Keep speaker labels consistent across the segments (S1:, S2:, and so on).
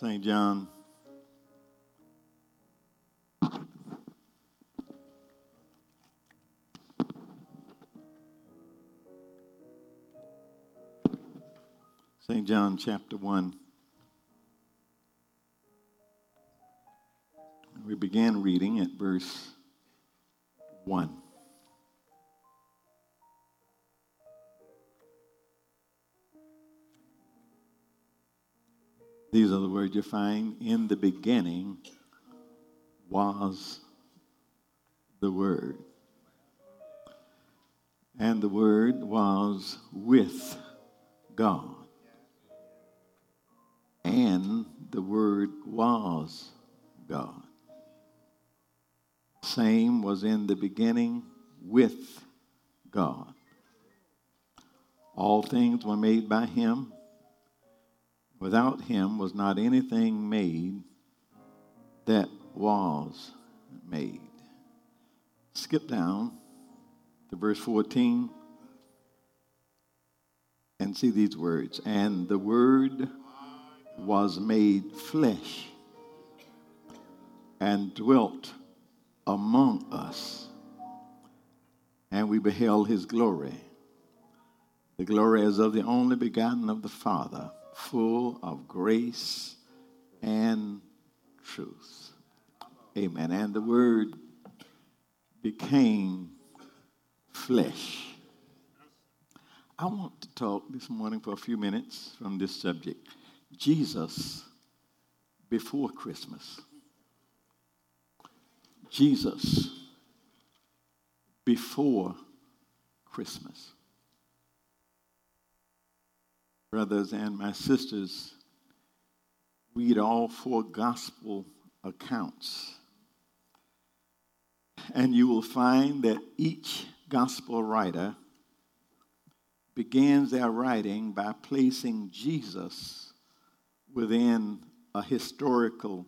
S1: St. John. St. John chapter 1. We began reading at verse 1. These are the words you find in the beginning was the Word. And the Word was with God. And the Word was God. Same was in the beginning with God. All things were made by Him Without him was not anything made that was made. Skip down to verse 14 and see these words. And the Word was made flesh and dwelt among us, and we beheld his glory. The glory as of the only begotten of the Father full of grace and truth. Amen. And the word became flesh. I want to talk this morning for a few minutes from this subject Jesus before Christmas. Jesus before Christmas brothers and my sisters, read all four gospel accounts. And you will find that each gospel writer begins their writing by placing Jesus within a historical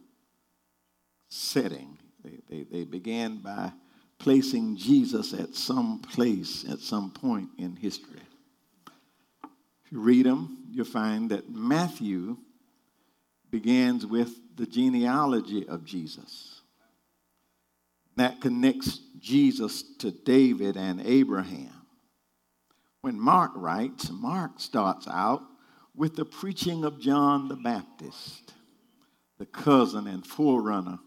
S1: setting. They, they, they began by placing Jesus at some place, at some point in history you read them, you'll find that Matthew begins with the genealogy of Jesus. That connects Jesus to David and Abraham. When Mark writes, Mark starts out with the preaching of John the Baptist, the cousin and forerunner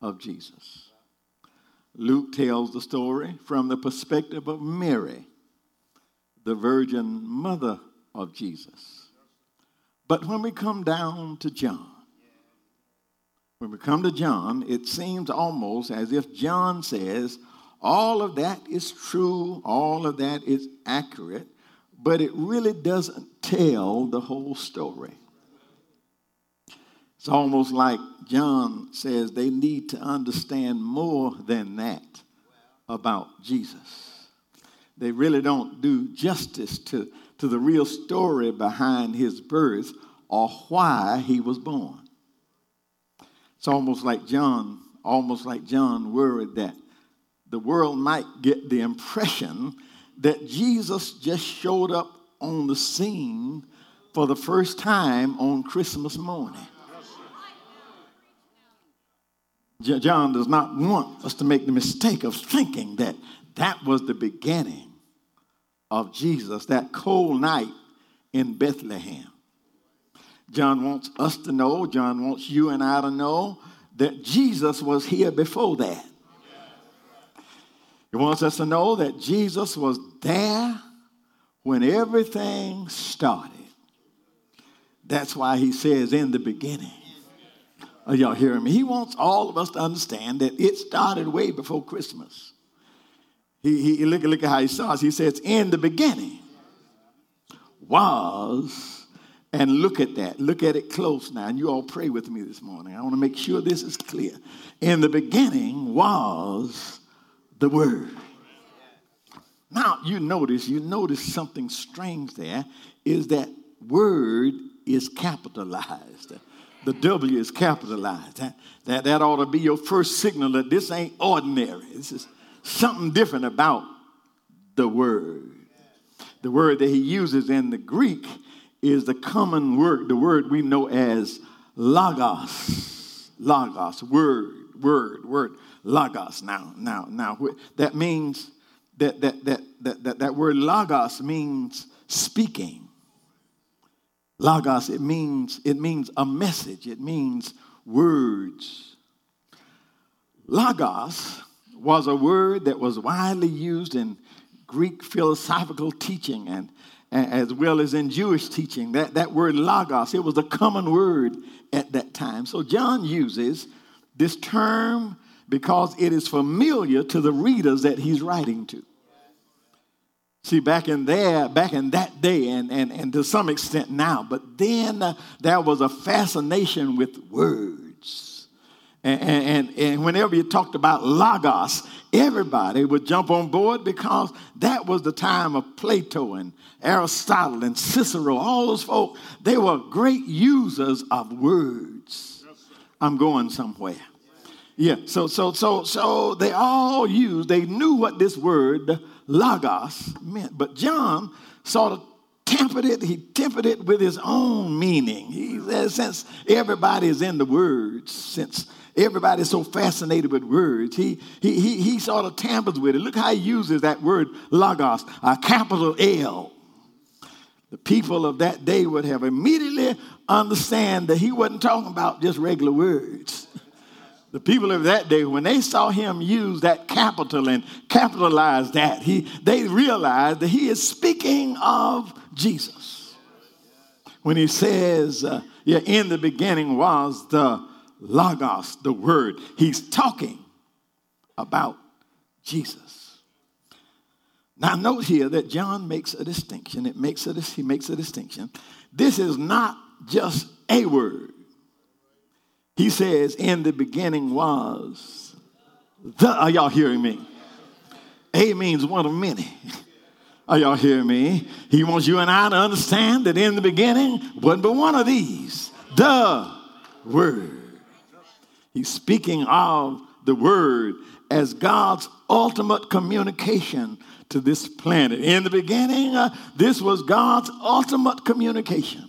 S1: of Jesus. Luke tells the story from the perspective of Mary, the virgin mother of Jesus. But when we come down to John, when we come to John, it seems almost as if John says, all of that is true, all of that is accurate, but it really doesn't tell the whole story. It's almost like John says they need to understand more than that about Jesus. They really don't do justice to to the real story behind his birth or why he was born. It's almost like John, almost like John worried that the world might get the impression that Jesus just showed up on the scene for the first time on Christmas morning. John does not want us to make the mistake of thinking that that was the beginning of Jesus that cold night in Bethlehem. John wants us to know, John wants you and I to know that Jesus was here before that. He wants us to know that Jesus was there when everything started. That's why he says in the beginning. Are y'all hearing me? He wants all of us to understand that it started way before Christmas. He, he look, look at how he starts. He says, in the beginning was, and look at that. Look at it close now. And you all pray with me this morning. I want to make sure this is clear. In the beginning was the Word. Now, you notice, you notice something strange there is that word is capitalized. The W is capitalized. That, that, that ought to be your first signal that this ain't ordinary. This is something different about the word. The word that he uses in the Greek is the common word, the word we know as logos. Logos, word, word, word. Logos. Now, now, now, that means that that that that that, that word logos means speaking. Logos, it means it means a message. It means words. Logos was a word that was widely used in Greek philosophical teaching and, as well as in Jewish teaching. That, that word logos, it was a common word at that time. So John uses this term because it is familiar to the readers that he's writing to. See, back in there, back in that day, and, and, and to some extent now, but then uh, there was a fascination with words. And, and, and whenever you talked about logos, everybody would jump on board because that was the time of Plato and Aristotle and Cicero. All those folk, they were great users of words. I'm going somewhere. Yeah, so so so so they all used, they knew what this word logos meant. But John sort of tempered it, he tempered it with his own meaning. He says, since everybody is in the words, since everybody's so fascinated with words, he, he, he, he sort of tampers with it. Look how he uses that word logos, a capital L. The people of that day would have immediately understand that he wasn't talking about just regular words the people of that day, when they saw him use that capital and capitalize that, he, they realized that he is speaking of Jesus. When he says, uh, yeah, in the beginning was the Logos, the Word, he's talking about Jesus. Now, note here that John makes a distinction. It makes a, he makes a distinction. This is not just a word. He says, In the beginning was the. Are y'all hearing me? A means one of many. Are y'all hearing me? He wants you and I to understand that in the beginning wasn't but one of these the Word. He's speaking of the Word as God's ultimate communication to this planet. In the beginning, uh, this was God's ultimate communication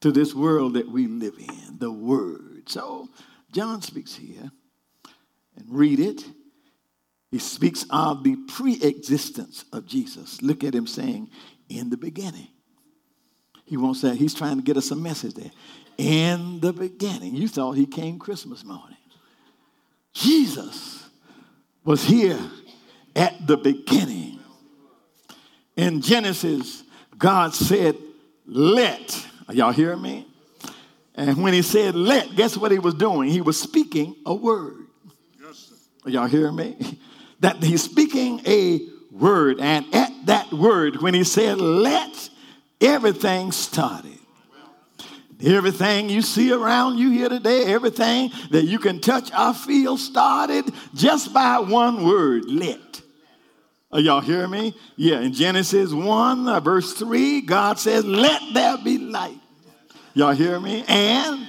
S1: to this world that we live in, the Word. So John speaks here and read it. He speaks of the pre existence of Jesus. Look at him saying, in the beginning. He wants that. He's trying to get us a message there. In the beginning. You thought he came Christmas morning. Jesus was here at the beginning. In Genesis, God said, Let. Are y'all hearing me? And when he said let, guess what he was doing? He was speaking a word. Yes, Y'all hear me? That he's speaking a word. And at that word, when he said let, everything started. Everything you see around you here today, everything that you can touch or feel started just by one word, let. Are y'all hear me? Yeah, in Genesis 1, uh, verse 3, God says, Let there be light. Y'all hear me? And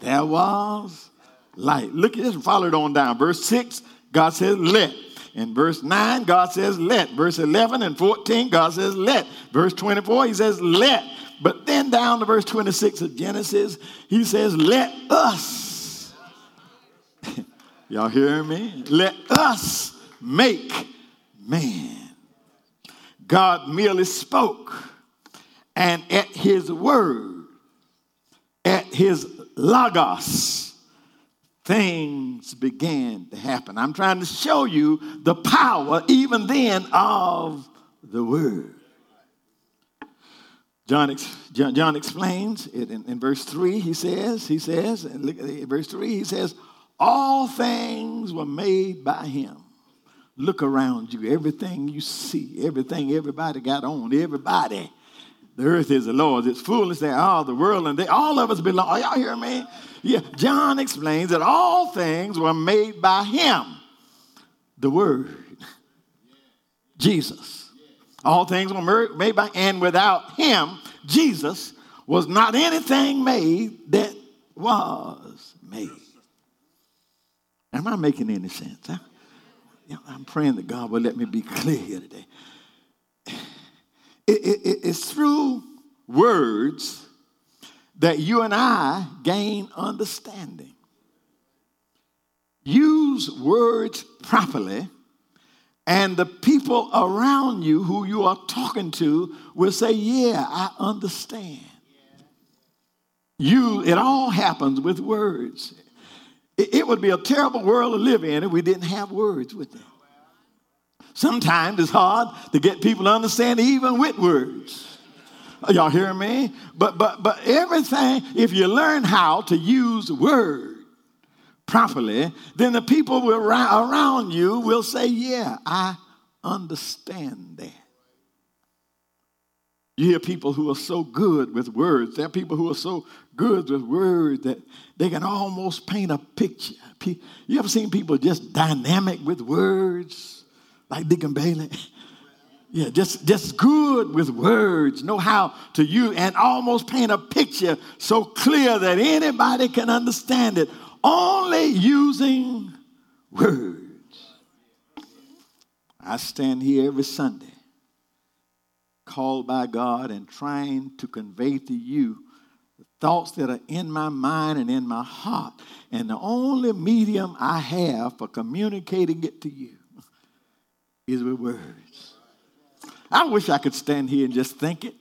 S1: there was light. Look at this, follow it on down. Verse 6, God says, let. In verse 9, God says, let. Verse 11 and 14, God says, let. Verse 24, he says, let. But then down to verse 26 of Genesis, he says, let us. Y'all hear me? Let us make man. God merely spoke, and at his word, at his logos, things began to happen. I'm trying to show you the power, even then, of the word. John, John, John explains it in, in, verse 3. He says, he says, and look at verse 3, he says, All things were made by him. Look around you. Everything you see, everything everybody got on, everybody the earth is the Lord's. It's fullness there, all the world, and they, all of us belong. Are y'all hear me? Yeah. John explains that all things were made by him. The Word. Jesus. All things were made by, and without him, Jesus, was not anything made that was made. Am I making any sense? Huh? I'm praying that God will let me be clear here today. It, it, it's through words that you and I gain understanding. Use words properly, and the people around you who you are talking to will say, Yeah, I understand. You, it all happens with words. It, it would be a terrible world to live in if we didn't have words with them. Sometimes it's hard to get people to understand even with words. Y'all hear me? But but but everything, if you learn how to use word properly, then the people will, around you will say, Yeah, I understand that. You hear people who are so good with words. There are people who are so good with words that they can almost paint a picture. You ever seen people just dynamic with words, like Dick and Bailey? Yeah, just, just good with words, know how to use and almost paint a picture so clear that anybody can understand it, only using words. I stand here every Sunday, called by God and trying to convey to you the thoughts that are in my mind and in my heart. And the only medium I have for communicating it to you is with words. I wish I could stand here and just think it.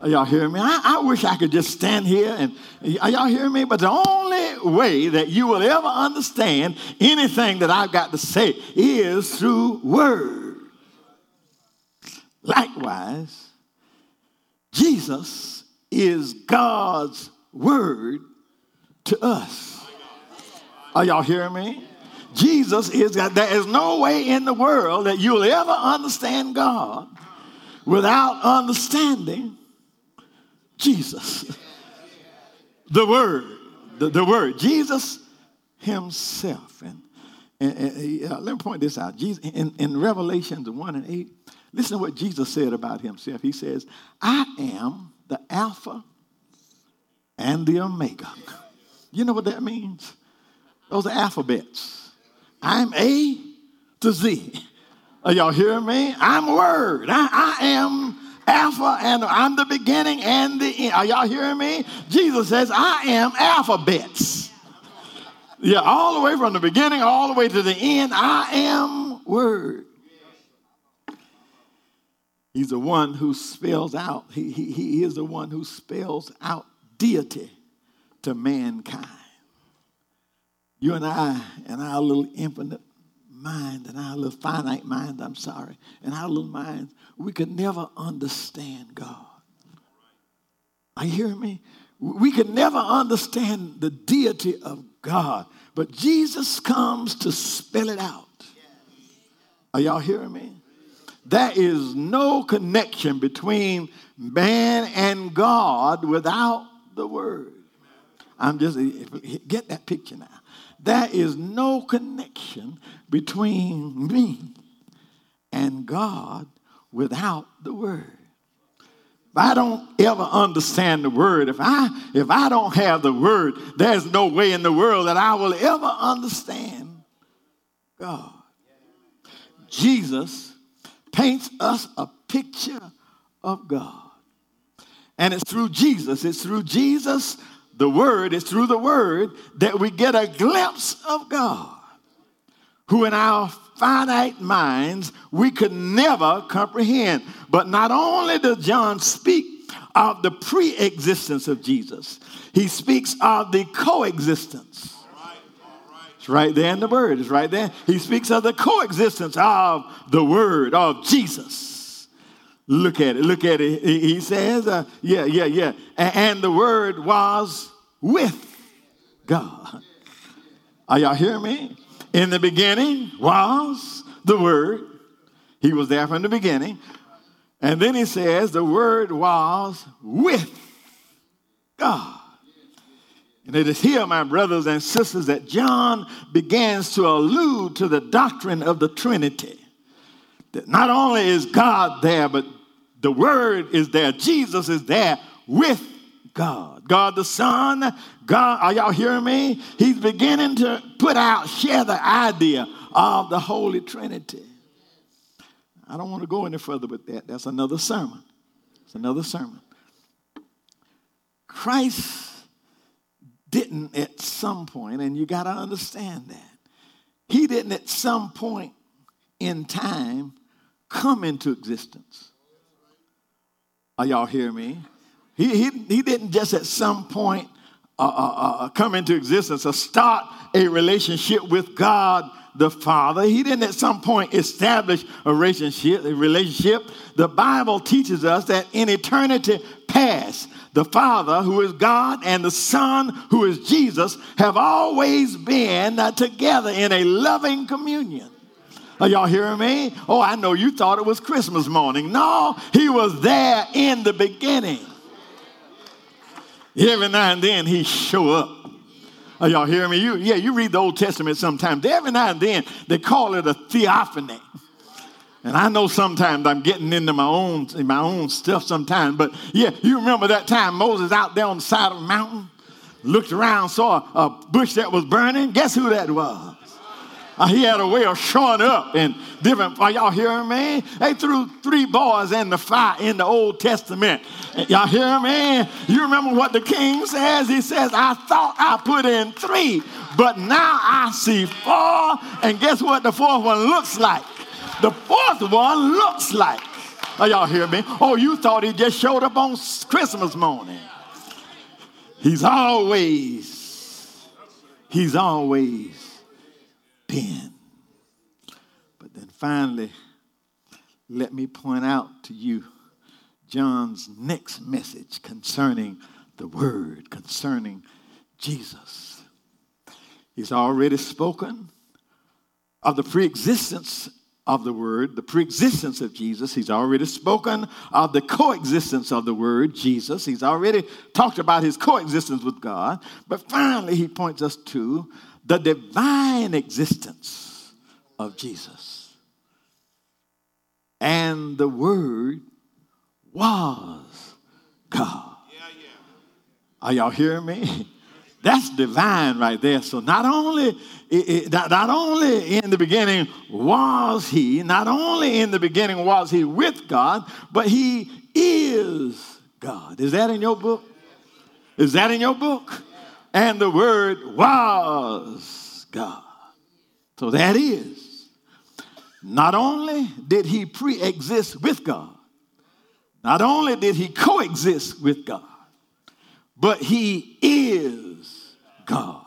S1: Are y'all hearing me? I, I, wish I could just stand here and are y'all hearing me? But the only way that you will ever understand anything that I've got to say is through word. Likewise, Jesus is God's word to us. Are y'all hearing me? Jesus is God. There is no way in the world that you'll ever understand God without understanding Jesus. The Word. The, the Word. Jesus Himself. And, and, and uh, let me point this out. Jesus, in, in Revelations 1 and 8, listen to what Jesus said about Himself. He says, I am the Alpha and the Omega. You know what that means? Those are alphabets. I'm A to Z. Are y'all hearing me? I'm Word. I, I am Alpha and I'm the beginning and the end. Are y'all hearing me? Jesus says, I am alphabets. Yeah, all the way from the beginning, all the way to the end, I am Word. He's the one who spells out, he, he, he is the one who spells out deity to mankind. You and I, and our little infinite mind, and our little finite mind, I'm sorry, and our little minds, we could never understand God. Are you hearing me? We could never understand the deity of God, but Jesus comes to spell it out. Are y'all hearing me? There is no connection between man and God without the Word. I'm just, get that picture now. There is no connection between me and God without the word. If I don't ever understand the word, if I if I don't have the word, there's no way in the world that I will ever understand God. Jesus paints us a picture of God. And it's through Jesus, it's through Jesus the Word, is through the Word that we get a glimpse of God, who in our finite minds we could never comprehend. But not only does John speak of the pre existence of Jesus, he speaks of the coexistence. It's right there in the word. It's right there. He speaks of the coexistence of the word of Jesus. Look at it. Look at it. He says, uh, yeah, yeah, yeah. And the word was with God. Are y'all hearing me? In the beginning was the Word. He was there from the beginning. And then he says the Word was with God. And it is here, my brothers and sisters, that John begins to allude to the doctrine of the Trinity. That not only is God there, but the Word is there. Jesus is there with God. God the Son, God, are y'all hearing me? He's beginning to put out, share the idea of the Holy Trinity. I don't want to go any further with that. That's another sermon. It's another sermon. Christ didn't at some point, and you got to understand that, he didn't at some point in time come into existence. Are y'all hear me? He, he, he didn't just at some point uh, uh, uh, come into existence or start a relationship with God the Father. He didn't at some point establish a relationship. A relationship. The Bible teaches us that in eternity past, the Father, who is God, and the Son, who is Jesus, have always been uh, together in a loving communion. Are y'all hearing me? Oh, I know you thought it was Christmas morning. No, he was there in the beginning. Every now and then he show up. Are y'all hearing me? You, yeah, you read the Old Testament sometimes. Every now and then they call it a theophany. And I know sometimes I'm getting into my own my own stuff sometimes, but yeah, you remember that time Moses out there on the side of a mountain, looked around, saw a, a bush that was burning. Guess who that was? Uh, he had a way of showing up and different. Are y'all hearing me? They threw three boys in the fire in the Old Testament. Y'all hear me? You remember what the king says? He says, I thought I put in three, but now I see four. And guess what the fourth one looks like? The fourth one looks like. Are y'all hear me? Oh, you thought he just showed up on Christmas morning. He's always, he's always been. But then finally, let me point out to you John's next message concerning the Word, concerning Jesus. He's already spoken of the preexistence of the Word, the preexistence of Jesus. He's already spoken of the coexistence of the Word, Jesus. He's already talked about his coexistence with God. But finally, he points us to the divine existence of Jesus. And the Word was God. Are y'all hearing me? That's divine right there. So not only not only in the beginning was he, not only in the beginning was he with God, but he is God. Is that in your book? Is that in your book? And the word was God. So that is. Not only did he pre exist with God, not only did he coexist with God, but he is God.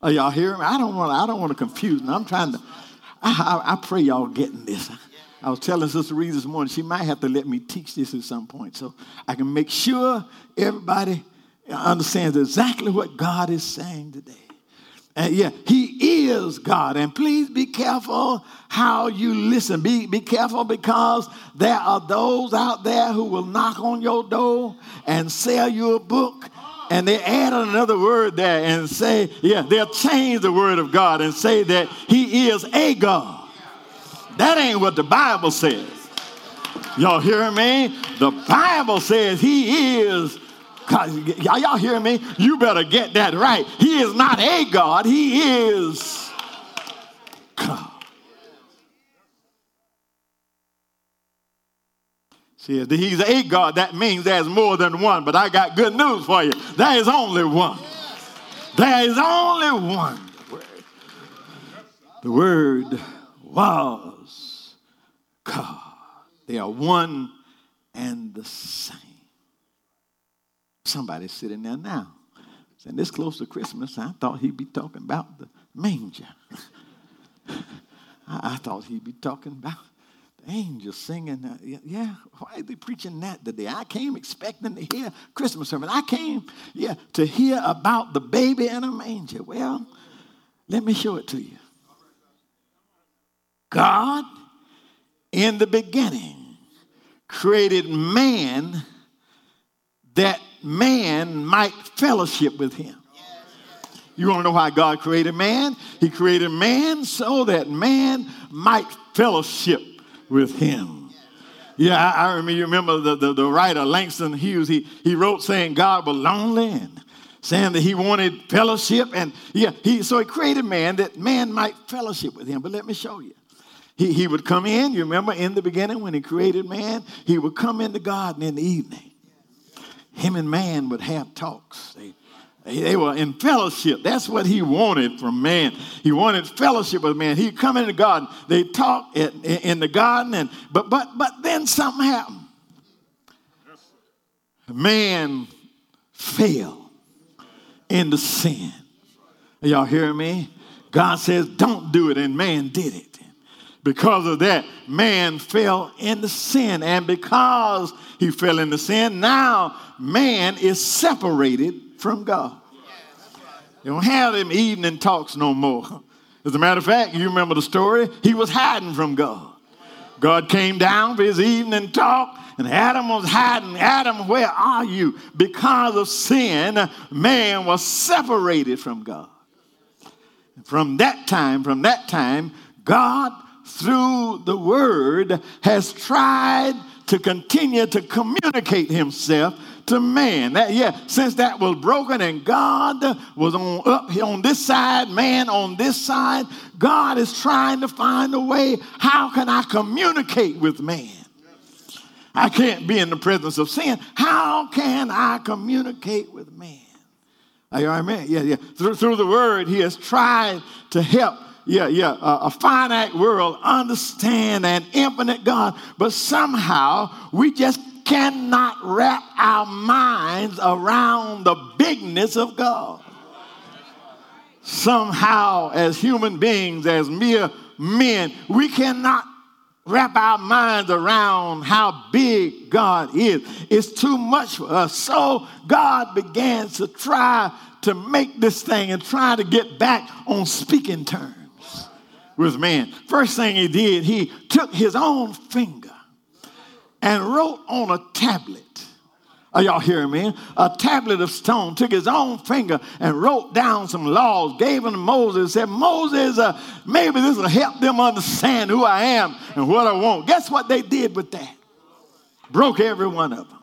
S1: Are y'all hearing me? I don't want. I don't want to confuse. Me. I'm trying to. I, I, I, pray y'all getting this. I was telling Sister Reed this morning she might have to let me teach this at some point so I can make sure everybody understands exactly what God is saying today. And yeah, He is God. And please be careful how you listen. Be, be careful because there are those out there who will knock on your door and sell you a book. And they add another word there and say, yeah, they'll change the word of God and say that He is a God. That ain't what the Bible says. Y'all hear me? The Bible says He is y'all, y'all hear me? You better get that right. He is not a God, He is God. See, if he's a God, that means there's more than one. But I got good news for you. There is only one. There is only one. The word was God. They are one and the same. Somebody's sitting there now. Saying this close to Christmas, I thought he'd be talking about the manger. I, I, thought he'd be talking about the angels singing. Uh, yeah, why are they preaching that today? I came expecting to hear Christmas sermon. I came, yeah, to hear about the baby in a manger. Well, let me show it to you. God, in the beginning, created man that man might fellowship with him. You want to know why God created man? He created man so that man might fellowship with him. Yeah, I, I remember, you remember the, the, the, writer Langston Hughes, he, he wrote saying God was lonely and saying that he wanted fellowship. And yeah, he, so he created man that man might fellowship with him. But let me show you. He, he would come in, you remember in the beginning when he created man, he would come in the garden in the evening him and man would have talks. They, they were in fellowship. That's what he wanted from man. He wanted fellowship with man. He'd come in the garden. They talked in the garden, and but but but then something happened. Man fell into sin. Y'all hearing me? God says, don't do it, and man did it. Because of that, man fell into sin. And because he fell into sin, now man is separated from God. You don't have them evening talks no more. As a matter of fact, you remember the story? He was hiding from God. God came down for his evening talk, and Adam was hiding. Adam, where are you? Because of sin, man was separated from God. From that time, from that time, God, through the word, has tried to continue to communicate himself to man. That, yeah, since that was broken and God was on up on this side, man on this side, God is trying to find a way. How can I communicate with man? I can't be in the presence of sin. How can I communicate with man? You Yeah, yeah. Through, through the word, he has tried to help yeah, yeah, a, finite world understand an infinite God, but somehow we just cannot wrap our minds around the bigness of God. Somehow, as human beings, as mere men, we cannot wrap our minds around how big God is. It's too much for us. So God began to try to make this thing and try to get back on speaking terms with man. First thing he did, he took his own finger and wrote on a tablet. Are y'all hearing me? A tablet of stone, took his own finger and wrote down some laws, gave them to Moses, said, Moses, uh, maybe this will help them understand who I am and what I want. Guess what they did with that? Broke every one of them.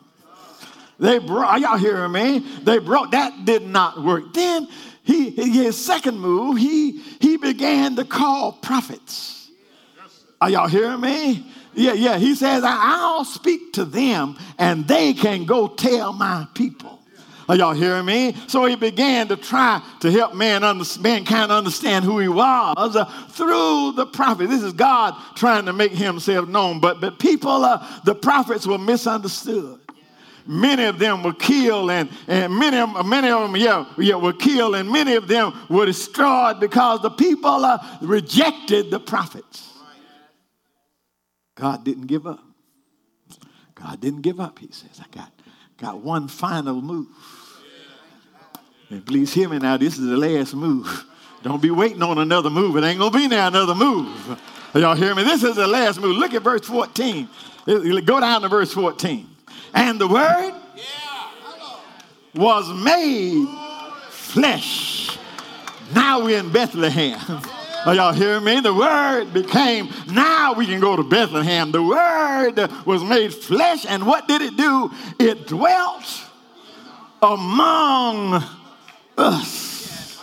S1: They are y'all hearing me? They brought, that did not work. Then he, his second move, he, he began to call prophets. Are y'all hearing me? Yeah, yeah. He says, I'll speak to them and they can go tell my people. Are y'all hearing me? So he began to try to help man understand mankind understand who he was uh, through the prophet. This is God trying to make himself known. But, but people, uh, the prophets were misunderstood. Many of them were killed, and, and many, of, many of them, yeah, yeah, were killed, and many of them were destroyed because the people uh, rejected the prophets. God didn't give up. God didn't give up, he says. I got, got one final move. And please hear me now, this is the last move. Don't be waiting on another move. It ain't going to be now another move. Y'all hear me? This is the last move. Look at verse 14. Go down to verse 14. And the word was made flesh. Now we're in Bethlehem. Are y'all hearing me? The Word became, now we can go to Bethlehem. The Word was made flesh, and what did it do? It dwelt among us.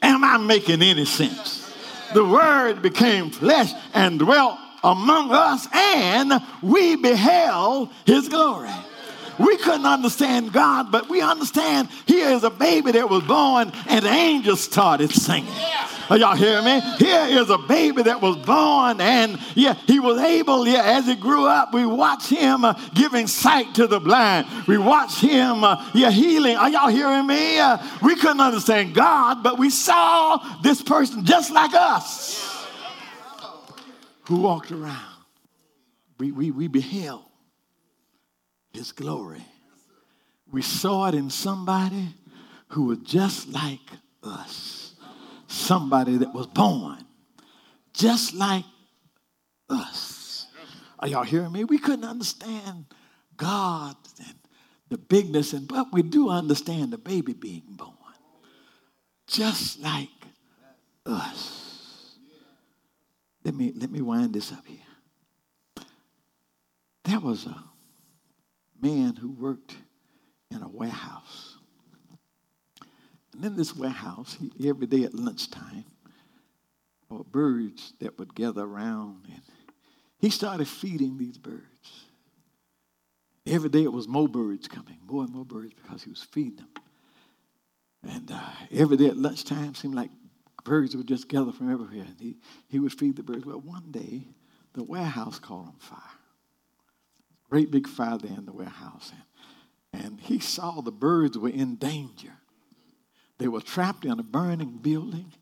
S1: Am I making any sense? The Word became flesh and dwelt among us, and we beheld His glory. We couldn't understand God, but we understand here is a baby that was born, and the angels started singing. Are y'all hearing me? Here is a baby that was born, and yeah, he was able, yeah, as he grew up, we watch him uh, giving sight to the blind. We watch him, uh, yeah, healing. Are y'all hearing me? Uh, we couldn't understand God, but we saw this person just like us who walked around. We, we, we beheld his glory. We saw it in somebody who was just like us somebody that was born just like us. Are y'all hearing me? We couldn't understand God and the bigness, and but we do understand the baby being born, just like us. Let me let me wind this up here. There was a man who worked in a warehouse and in this warehouse, he, every day at lunchtime, or birds that would gather around, and he started feeding these birds. Every day it was more birds coming, more and more birds because he was feeding them. And uh, every day at lunchtime seemed like birds would just gather from everywhere. And he, he would feed the birds. Well, one day the warehouse caught on fire. Great big fire there in the warehouse. And, and he saw the birds were in danger. They were trapped in a burning building,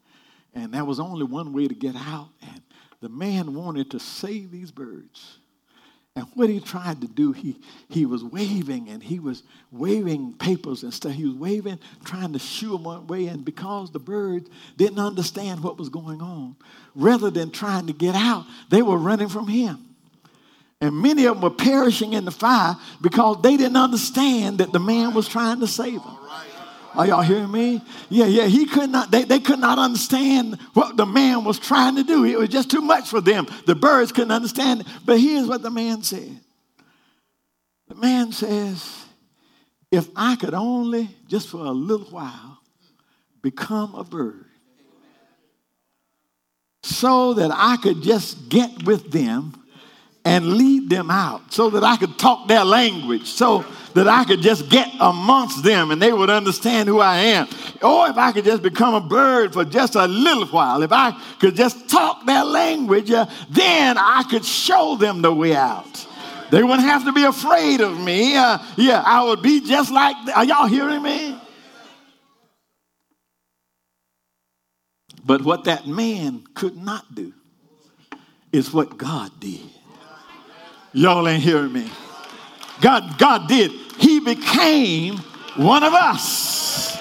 S1: and there was only one way to get out. And the man wanted to save these birds. And what he tried to do, he, he was waving and he was waving papers and stuff. He was waving, trying to shoo them one way. And because the birds didn't understand what was going on, rather than trying to get out, they were running from him. And many of them were perishing in the fire because they didn't understand that the man was trying to save them. Are y'all hearing me? Yeah, yeah. He could not, they, they could not understand what the man was trying to do. It was just too much for them. The birds couldn't understand it. But here's what the man said. The man says, if I could only, just for a little while, become a bird, so that I could just get with them and lead them out, so that I could talk their language, so that I could just get amongst them and they would understand who I am. Or if I could just become a bird for just a little while, if I could just talk their language, uh, then I could show them the way out. They wouldn't have to be afraid of me. Uh, yeah, I would be just like, are y'all hearing me? But what that man could not do is what God did. Y'all ain't hearing me. God, God did he became one of us.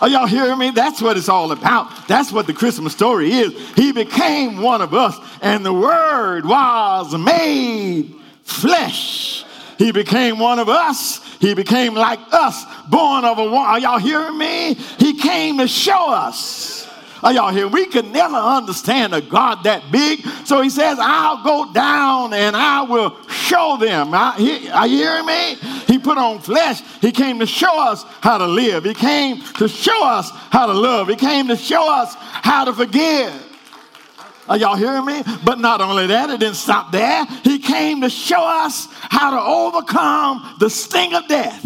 S1: Are y'all hearing me? That's what it's all about. That's what the Christmas story is. He became one of us, and the Word was made flesh. He became one of us. He became like us, born of a woman. Are y'all hearing me? He came to show us are y'all here? We could never understand a God that big. So he says, I'll go down and I will show them. Are you hearing me? He put on flesh. He came to show us how to live. He came to show us how to love. He came to show us how to forgive. Are y'all hearing me? But not only that, it didn't stop there. He came to show us how to overcome the sting of death.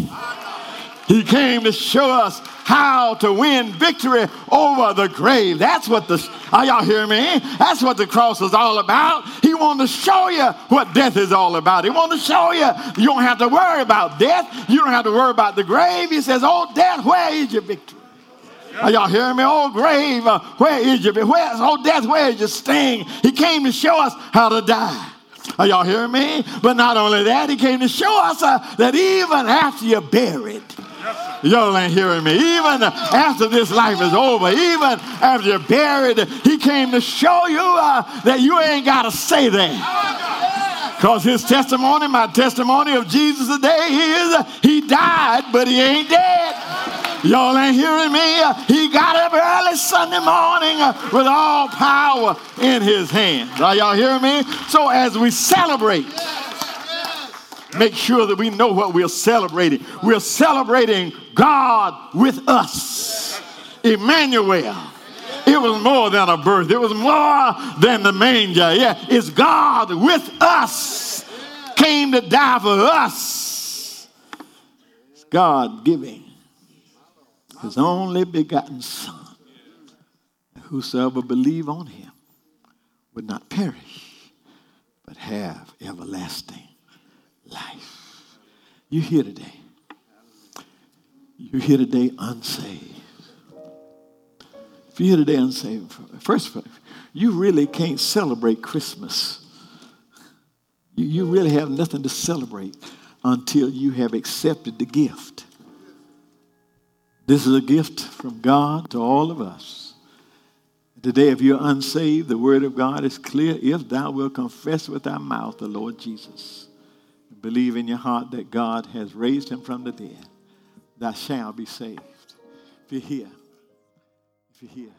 S1: He came to show us how to win victory over the grave. That's what the, are y'all hearing me? That's what the cross is all about. He wanted to show you what death is all about. He wanted to show you you don't have to worry about death. You don't have to worry about the grave. He says, oh, death, where is your victory? Are y'all hearing me? Oh, grave, uh, where is your, where, oh, death, where is your sting? He came to show us how to die. Are y'all hearing me? But not only that, he came to show us uh, that even after you're buried, Y'all ain't hearing me. Even after this life is over, even after you're buried, he came to show you uh, that you ain't got to stay there. Because his testimony, my testimony of Jesus today is he died, but he ain't dead. Y'all ain't hearing me? He got up early Sunday morning uh, with all power in his hands. Are y'all hearing me? So as we celebrate, make sure that we know what we're celebrating. We're celebrating God with us. Emmanuel. It was more than a birth. It was more than the manger. Yeah, it's God with us. Came to die for us. It's God giving his only begotten Son. Whosoever believe on him would not perish, but have everlasting life. You here today. You're here today unsaved. If you're here today unsaved, first of all, you really can't celebrate Christmas. You, you really have nothing to celebrate until you have accepted the gift. This is a gift from God to all of us. Today, if you're unsaved, the word of God is clear. If thou wilt confess with thy mouth the Lord Jesus, believe in your heart that God has raised him from the dead, thou shalt be saved. If you're here, if you're here,